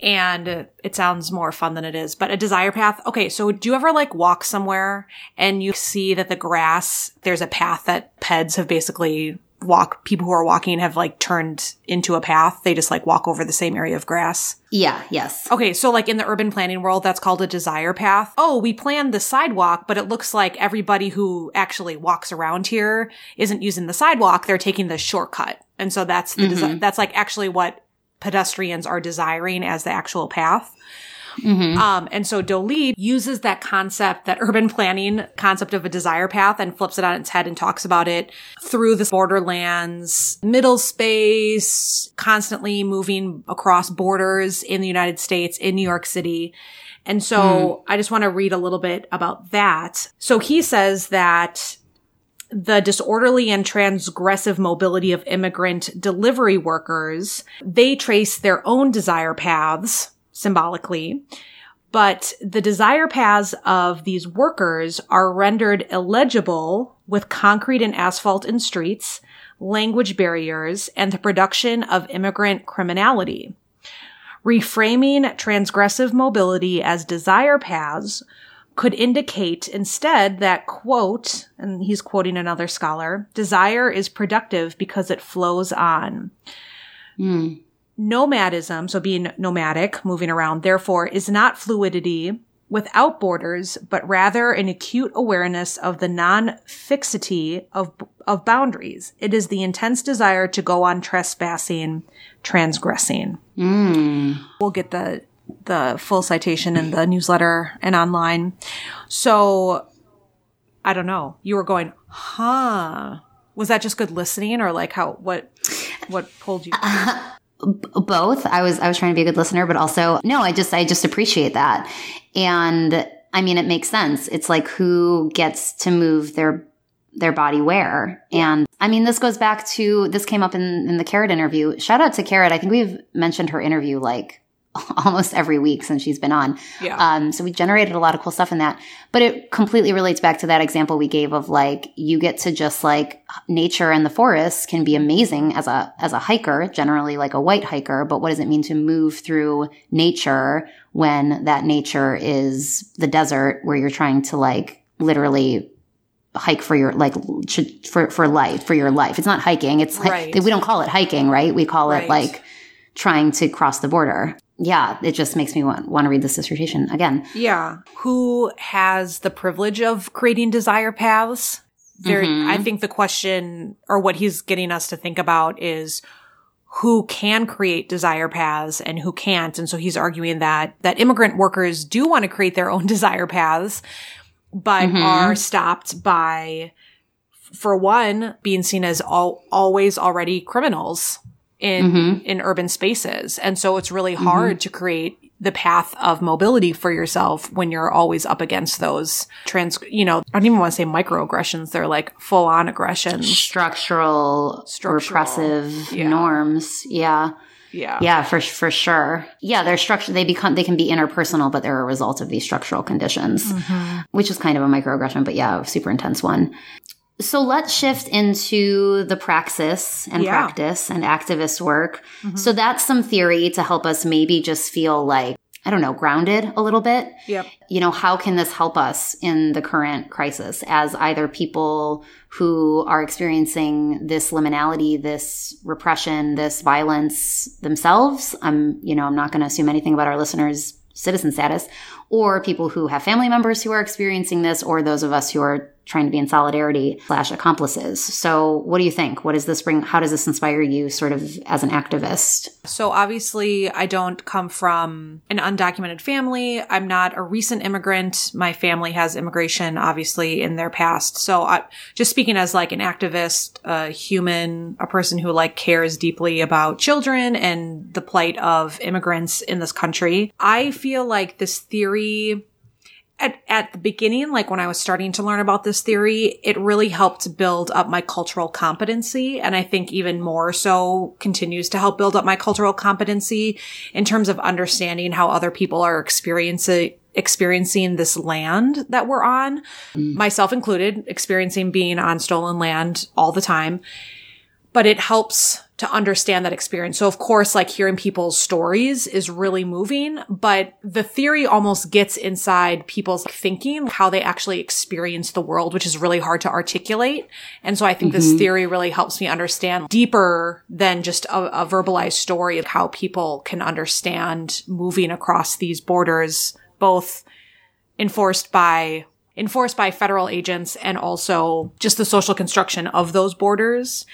And it sounds more fun than it is, but a desire path. Okay. So do you ever like walk somewhere and you see that the grass, there's a path that peds have basically walk people who are walking have like turned into a path. They just like walk over the same area of grass. Yeah, yes. Okay, so like in the urban planning world, that's called a desire path. Oh, we planned the sidewalk, but it looks like everybody who actually walks around here isn't using the sidewalk. They're taking the shortcut. And so that's the, mm-hmm. desi- that's like actually what pedestrians are desiring as the actual path. Mm-hmm. Um, and so Do Lee uses that concept, that urban planning concept of a desire path and flips it on its head and talks about it through the borderlands, middle space, constantly moving across borders in the United States, in New York City. And so mm. I just want to read a little bit about that. So he says that the disorderly and transgressive mobility of immigrant delivery workers, they trace their own desire paths symbolically. But the desire paths of these workers are rendered illegible with concrete and asphalt in streets, language barriers, and the production of immigrant criminality. Reframing transgressive mobility as desire paths could indicate instead that, quote, and he's quoting another scholar, desire is productive because it flows on. Mm. Nomadism, so being nomadic, moving around, therefore, is not fluidity without borders, but rather an acute awareness of the non-fixity of, of boundaries. It is the intense desire to go on trespassing, transgressing. Mm. We'll get the the full citation in the newsletter and online. So I don't know. You were going, huh? Was that just good listening or like how what what pulled you? Uh, both. I was I was trying to be a good listener, but also no, I just I just appreciate that. And I mean it makes sense. It's like who gets to move their their body where. And I mean this goes back to this came up in, in the Carrot interview. Shout out to Carrot. I think we've mentioned her interview like almost every week since she's been on. Yeah. Um, so we generated a lot of cool stuff in that. But it completely relates back to that example we gave of like you get to just like nature and the forest can be amazing as a as a hiker, generally like a white hiker, but what does it mean to move through nature when that nature is the desert where you're trying to like literally hike for your like for for life for your life. It's not hiking. It's like right. we don't call it hiking, right? We call right. it like trying to cross the border yeah, it just makes me want, want to read this dissertation again. Yeah. Who has the privilege of creating desire paths? There, mm-hmm. I think the question or what he's getting us to think about is who can create desire paths and who can't. And so he's arguing that, that immigrant workers do want to create their own desire paths, but mm-hmm. are stopped by, for one, being seen as all, always already criminals in mm-hmm. in urban spaces. And so it's really mm-hmm. hard mm-hmm. to create the path of mobility for yourself when you're always up against those trans, you know, I don't even want to say microaggressions. They're like full on aggressions. Structural, Structural repressive yeah. norms. Yeah. Yeah. Yeah, for for sure. Yeah, they're structured they become they can be interpersonal, but they're a result of these structural conditions. Mm-hmm. Which is kind of a microaggression, but yeah, super intense one. So let's shift into the praxis and yeah. practice and activist work. Mm-hmm. So that's some theory to help us maybe just feel like, I don't know, grounded a little bit. Yep. You know, how can this help us in the current crisis as either people who are experiencing this liminality, this repression, this violence themselves? I'm, you know, I'm not going to assume anything about our listeners' citizen status or people who have family members who are experiencing this or those of us who are trying to be in solidarity slash accomplices. So what do you think? What does this bring? How does this inspire you sort of as an activist? So obviously I don't come from an undocumented family. I'm not a recent immigrant. My family has immigration obviously in their past. So I, just speaking as like an activist, a human, a person who like cares deeply about children and the plight of immigrants in this country, I feel like this theory at, at the beginning, like when I was starting to learn about this theory, it really helped build up my cultural competency. And I think even more so continues to help build up my cultural competency in terms of understanding how other people are experiencing experiencing this land that we're on, mm. myself included, experiencing being on stolen land all the time. But it helps to understand that experience. So of course, like hearing people's stories is really moving, but the theory almost gets inside people's thinking, how they actually experience the world, which is really hard to articulate. And so I think mm-hmm. this theory really helps me understand deeper than just a, a verbalized story of how people can understand moving across these borders, both enforced by enforced by federal agents and also just the social construction of those borders.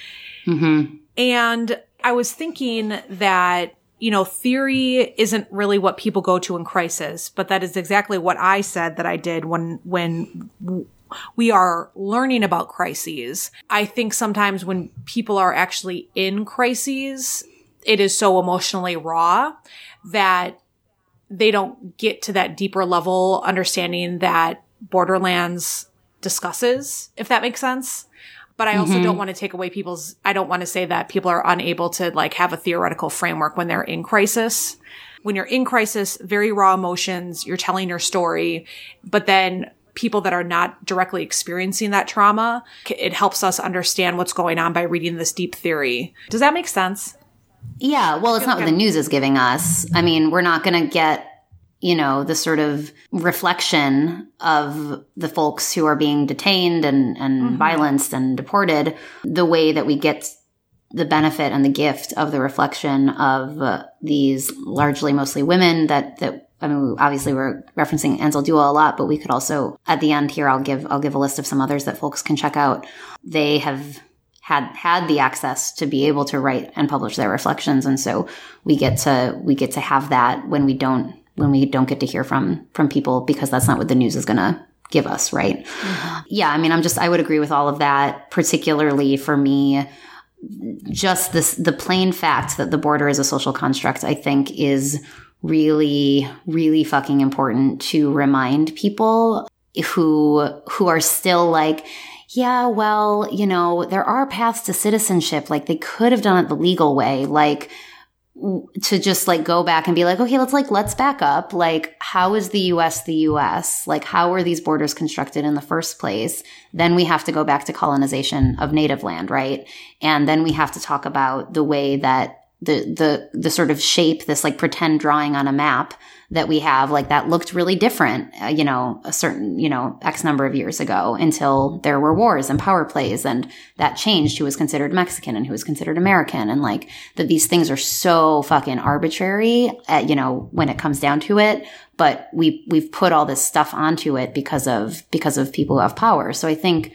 Mm-hmm. And I was thinking that, you know, theory isn't really what people go to in crisis, but that is exactly what I said that I did when, when we are learning about crises. I think sometimes when people are actually in crises, it is so emotionally raw that they don't get to that deeper level understanding that Borderlands discusses, if that makes sense but I also mm-hmm. don't want to take away people's, I don't want to say that people are unable to like have a theoretical framework when they're in crisis. When you're in crisis, very raw emotions, you're telling your story, but then people that are not directly experiencing that trauma, it helps us understand what's going on by reading this deep theory. Does that make sense? Yeah, well, it's not what the news is giving us. I mean, we're not going to get you know, the sort of reflection of the folks who are being detained and, and mm-hmm. violenced and deported, the way that we get the benefit and the gift of the reflection of uh, these largely mostly women that, that, I mean, obviously we're referencing Anzaldúa a lot, but we could also, at the end here, I'll give, I'll give a list of some others that folks can check out. They have had had the access to be able to write and publish their reflections and so we get to we get to have that when we don't when we don't get to hear from from people because that's not what the news is going to give us, right? Mm-hmm. Yeah, I mean, I'm just I would agree with all of that, particularly for me just this the plain fact that the border is a social construct I think is really really fucking important to remind people who who are still like yeah, well, you know, there are paths to citizenship. Like they could have done it the legal way. Like to just like go back and be like, okay, let's like, let's back up. Like, how is the US the US? Like, how were these borders constructed in the first place? Then we have to go back to colonization of native land, right? And then we have to talk about the way that the, the, the sort of shape, this like pretend drawing on a map that we have, like that looked really different, uh, you know, a certain, you know, X number of years ago until there were wars and power plays and that changed who was considered Mexican and who was considered American. And like that these things are so fucking arbitrary, uh, you know, when it comes down to it. But we, we've put all this stuff onto it because of, because of people who have power. So I think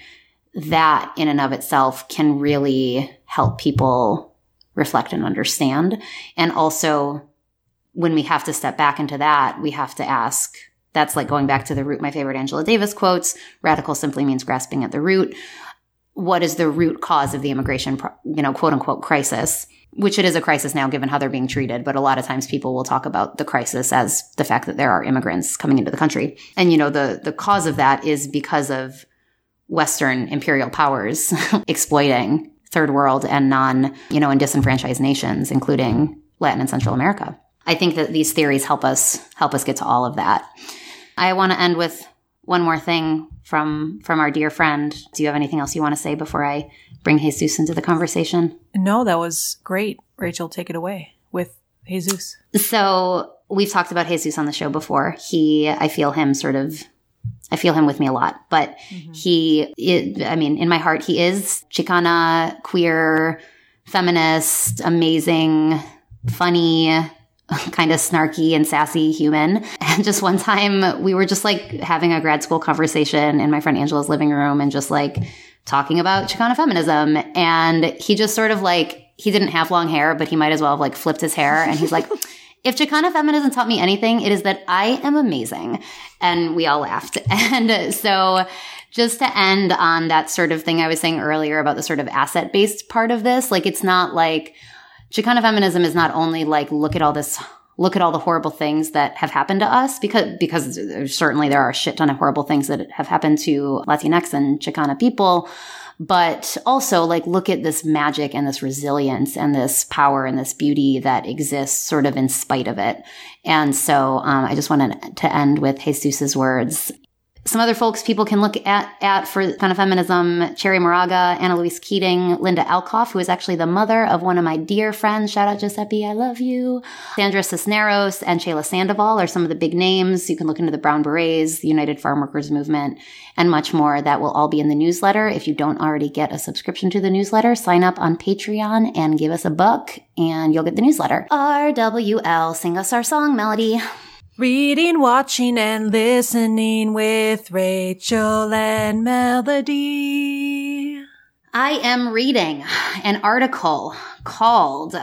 that in and of itself can really help people reflect and understand. And also when we have to step back into that, we have to ask, that's like going back to the root, my favorite Angela Davis quotes, radical simply means grasping at the root. What is the root cause of the immigration, you know, quote unquote crisis? Which it is a crisis now given how they're being treated, but a lot of times people will talk about the crisis as the fact that there are immigrants coming into the country. And, you know, the, the cause of that is because of Western imperial powers exploiting third world and non, you know, and disenfranchised nations, including Latin and Central America. I think that these theories help us help us get to all of that. I want to end with one more thing from from our dear friend. Do you have anything else you want to say before I bring Jesus into the conversation? No, that was great. Rachel, take it away with Jesus. So we've talked about Jesus on the show before. He, I feel him sort of, I feel him with me a lot, but mm-hmm. he, I mean, in my heart, he is Chicana, queer, feminist, amazing, funny, kind of snarky and sassy human. And just one time we were just like having a grad school conversation in my friend Angela's living room and just like talking about Chicana feminism. And he just sort of like, he didn't have long hair, but he might as well have like flipped his hair. And he's like, if Chicana feminism taught me anything, it is that I am amazing. And we all laughed. And so just to end on that sort of thing I was saying earlier about the sort of asset based part of this, like it's not like Chicana feminism is not only like, look at all this look at all the horrible things that have happened to us because because certainly there are a shit ton of horrible things that have happened to Latinx and Chicana people but also like look at this magic and this resilience and this power and this beauty that exists sort of in spite of it. And so um, I just wanted to end with Jesus's words some other folks people can look at, at for kind of feminism, Cherríe Moraga, AnaLouise Keating, Linda Alcoff, who is actually the mother of one of my dear friends. Shout out Giuseppe, I love you. Sandra Cisneros and Chela Sandoval are some of the big names. You can look into the Brown Berets, the United Farm Workers Movement, and much more. That will all be in the newsletter. If you don't already get a subscription to the newsletter, sign up on Patreon and give us a buck and you'll get the newsletter. RWL, sing us our song, Melody. Reading, watching, and listening with Rachel and Melody. I am reading an article called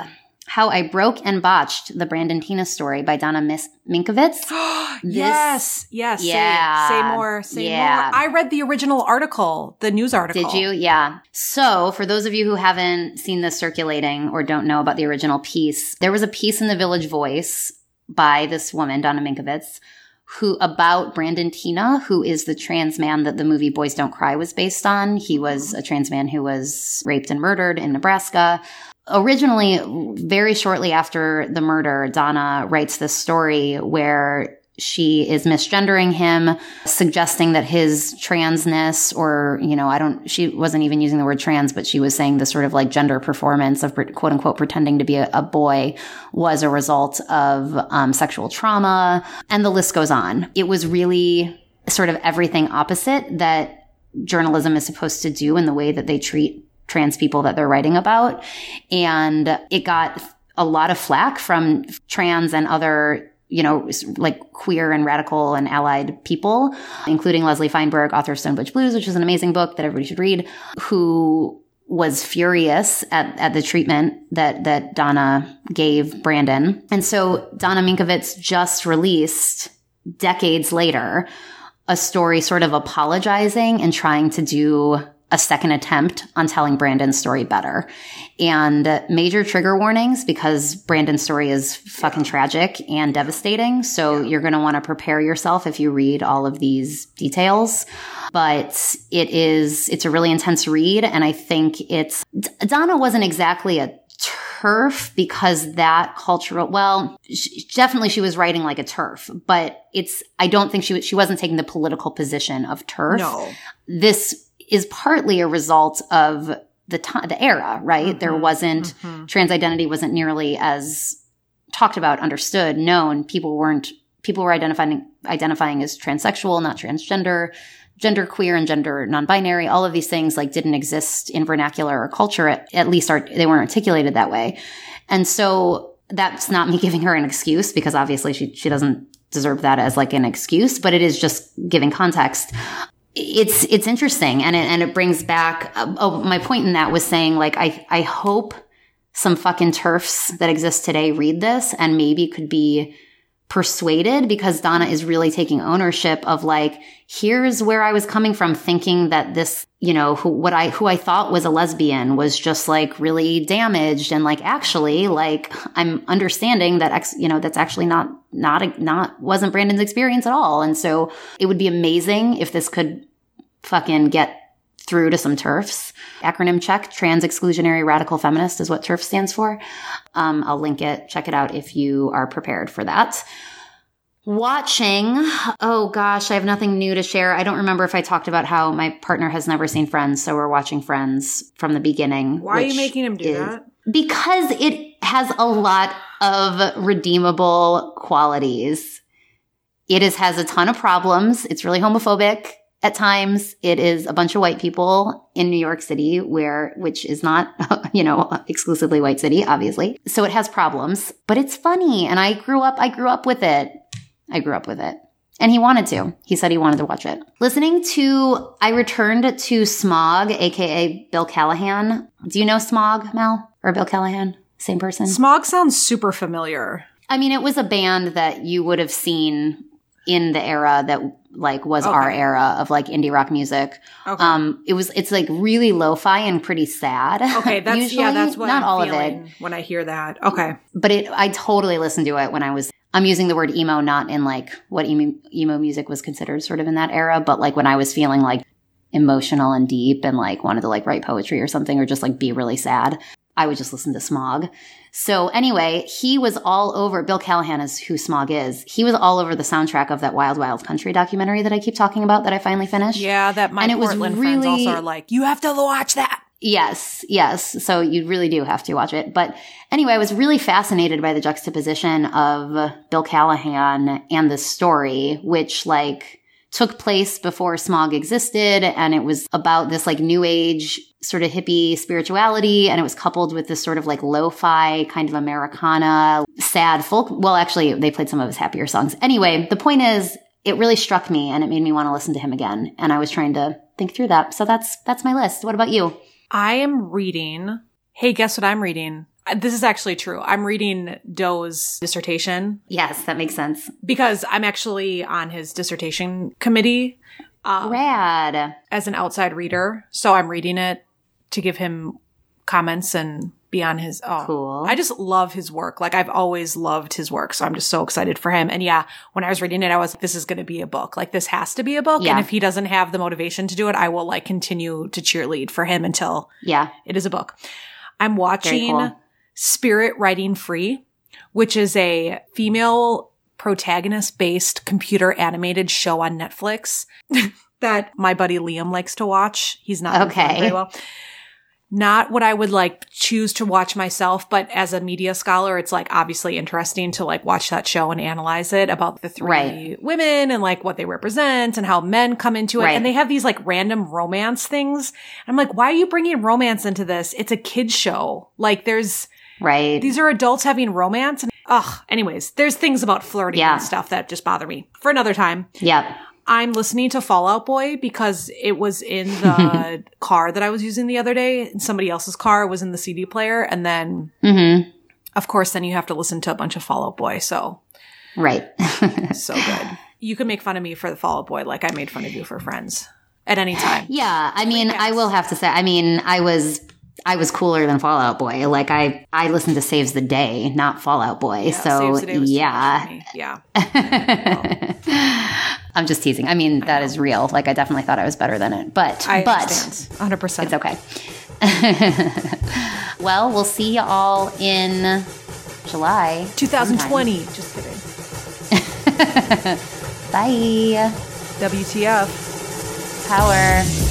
How I Broke and Botched the Brandon Teena Story by Donna Mis- Minkowitz. yes, yes. Yeah. Say, say more, say Yeah. more. I read the original article, the news article. Did you? Yeah. So, for those of you who haven't seen this circulating or don't know about the original piece, there was a piece in the Village Voice by this woman, Donna Minkowitz, who about Brandon Teena, who is the trans man that the movie Boys Don't Cry was based on. He was a trans man who was raped and murdered in Nebraska. Originally, very shortly after the murder, Donna writes this story where she is misgendering him, suggesting that his transness, or, you know, I don't, she wasn't even using the word trans, but she was saying the sort of like gender performance of quote unquote pretending to be a, a boy was a result of um, sexual trauma. And the list goes on. It was really sort of everything opposite that journalism is supposed to do in the way that they treat trans people that they're writing about. And it got a lot of flack from trans and other you know, like queer and radical and allied people, including Leslie Feinberg, author of Stone Butch Blues, which is an amazing book that everybody should read, who was furious at, at the treatment that, that Donna gave Brandon. And so Donna Minkowitz just released decades later a story sort of apologizing and trying to do a second attempt on telling Brandon's story better. And major trigger warnings because Brandon's story is fucking tragic and devastating. So you're going to want to prepare yourself if you read all of these details. But it is, it's a really intense read. And I think it's, Donna wasn't exactly a TERF because that cultural well sh- definitely she was writing like a TERF but it's i don't think she was she wasn't taking the political position of TERF No. this is partly a result of the time, the era, right? There mm-hmm. wasn't mm-hmm. trans identity wasn't nearly as talked about, understood, known. People weren't people were identifying identifying as transsexual, not transgender, gender queer and gender non-binary. All of these things like didn't exist in vernacular or culture. At, at least art, they weren't articulated that way. And so that's not me giving her an excuse because obviously she she doesn't deserve that as like an excuse, but it is just giving context it's it's interesting and it, and it brings back uh, oh my point in that was saying like I I hope some fucking TERFs that exist today read this and maybe could be persuaded because Donna is really taking ownership of like here's where I was coming from thinking that this you know who what I who I thought was a lesbian was just like really damaged and like actually like I'm understanding that ex, you know that's actually not not a, not wasn't Brandon's experience at all. And so it would be amazing if this could fucking get through to some TERFs. Acronym check, trans exclusionary radical feminist is what TERF stands for. Um, I'll link it. Check it out if you are prepared for that. Watching, oh gosh, I have nothing new to share. I don't remember if I talked about how my partner has never seen Friends, so we're watching Friends from the beginning. Why are you making him do that? Because it has a lot of redeemable qualities. It is has a ton of problems. It's really homophobic At times, it is a bunch of white people in New York City, where, which is not, you know, exclusively white city, obviously. So it has problems, but it's funny. And I grew up, I grew up with it. I grew up with it. And he wanted to. He said he wanted to watch it. Listening to, I returned to Smog, aka Bill Callahan. Do you know Smog, Mel? Or Bill Callahan? Same person? Smog sounds super familiar. I mean, it was a band that you would have seen in the era that like was our era of like indie rock music. Okay. Um, it was it's like really lo-fi and pretty sad. Okay, that's yeah, that's what not I'm all of it, when I hear that. Okay. but it I totally listened to it when I was. I'm using the word emo not in like what emo, emo music was considered sort of in that era, but like when I was feeling like emotional and deep and like wanted to like write poetry or something or just like be really sad. I would just listen to Smog. So anyway, he was all over. Bill Callahan is who Smog is. He was all over the soundtrack of that Wild Wild Country documentary that I keep talking about that I finally finished. Yeah, that my And it was Portland friends really- also are like, you have to watch that. Yes, yes. So you really do have to watch it. But anyway, I was really fascinated by the juxtaposition of Bill Callahan and the story, which like took place before smog existed. And it was about this like new age sort of hippie spirituality. And it was coupled with this sort of like lo-fi kind of Americana, sad folk. Well, actually, they played some of his happier songs. Anyway, the point is, it really struck me and it made me want to listen to him again. And I was trying to think through that. So that's, that's my list. What about you? I am reading. Hey, guess what I'm reading? Uh, This is actually true. I'm reading Doe's dissertation Yes, that makes sense. because I'm actually on his dissertation committee Rad. as an outside reader. So I'm reading it to give him comments and be on his. Oh, Cool. I just love his work. Like I've always loved his work. So I'm just so excited for him. And yeah, when I was reading it, I was, this is going to be a book. Like this has to be a book. Yeah. And if he doesn't have the motivation to do it, I will like continue to cheerlead for him until Yeah. it is a book. I'm watching cool. Spirit Riding Free, which is a female protagonist based computer animated show on Netflix that my buddy Liam likes to watch. He's not Okay. okay. very well. Not what I would like choose to watch myself, but as a media scholar, it's like obviously interesting to like watch that show and analyze it about the three Right. women and like what they represent and how men come into it. Right. And they have these like random romance things. I'm like, why are you bringing romance into this? It's a kid's show. Like there's, Right. these are adults having romance. And, ugh, anyways, there's things about flirting Yeah. and stuff that just bother me for another time. yep. I'm listening to Fall Out Boy because it was in the car that I was using the other day. And somebody else's car was in the CD player. And then, Mm-hmm. of course, then you have to listen to a bunch of Fall Out Boy. So, Right. so good. You can make fun of me for the Fall Out Boy like I made fun of you for Friends at any time. yeah. I mean, I will have to say, I mean, I was. I was cooler than Fall Out Boy. Like I, I listened to Saves the Day, not Fall Out Boy. Yeah, so Saves the Day was too much yeah, for me. Yeah. I'm just teasing. I mean, that is real. Like I definitely thought I was better than it, but I but understand. 100%. it's okay. well, we'll see you all in July. 2020. Just kidding. Bye. WTF. Power.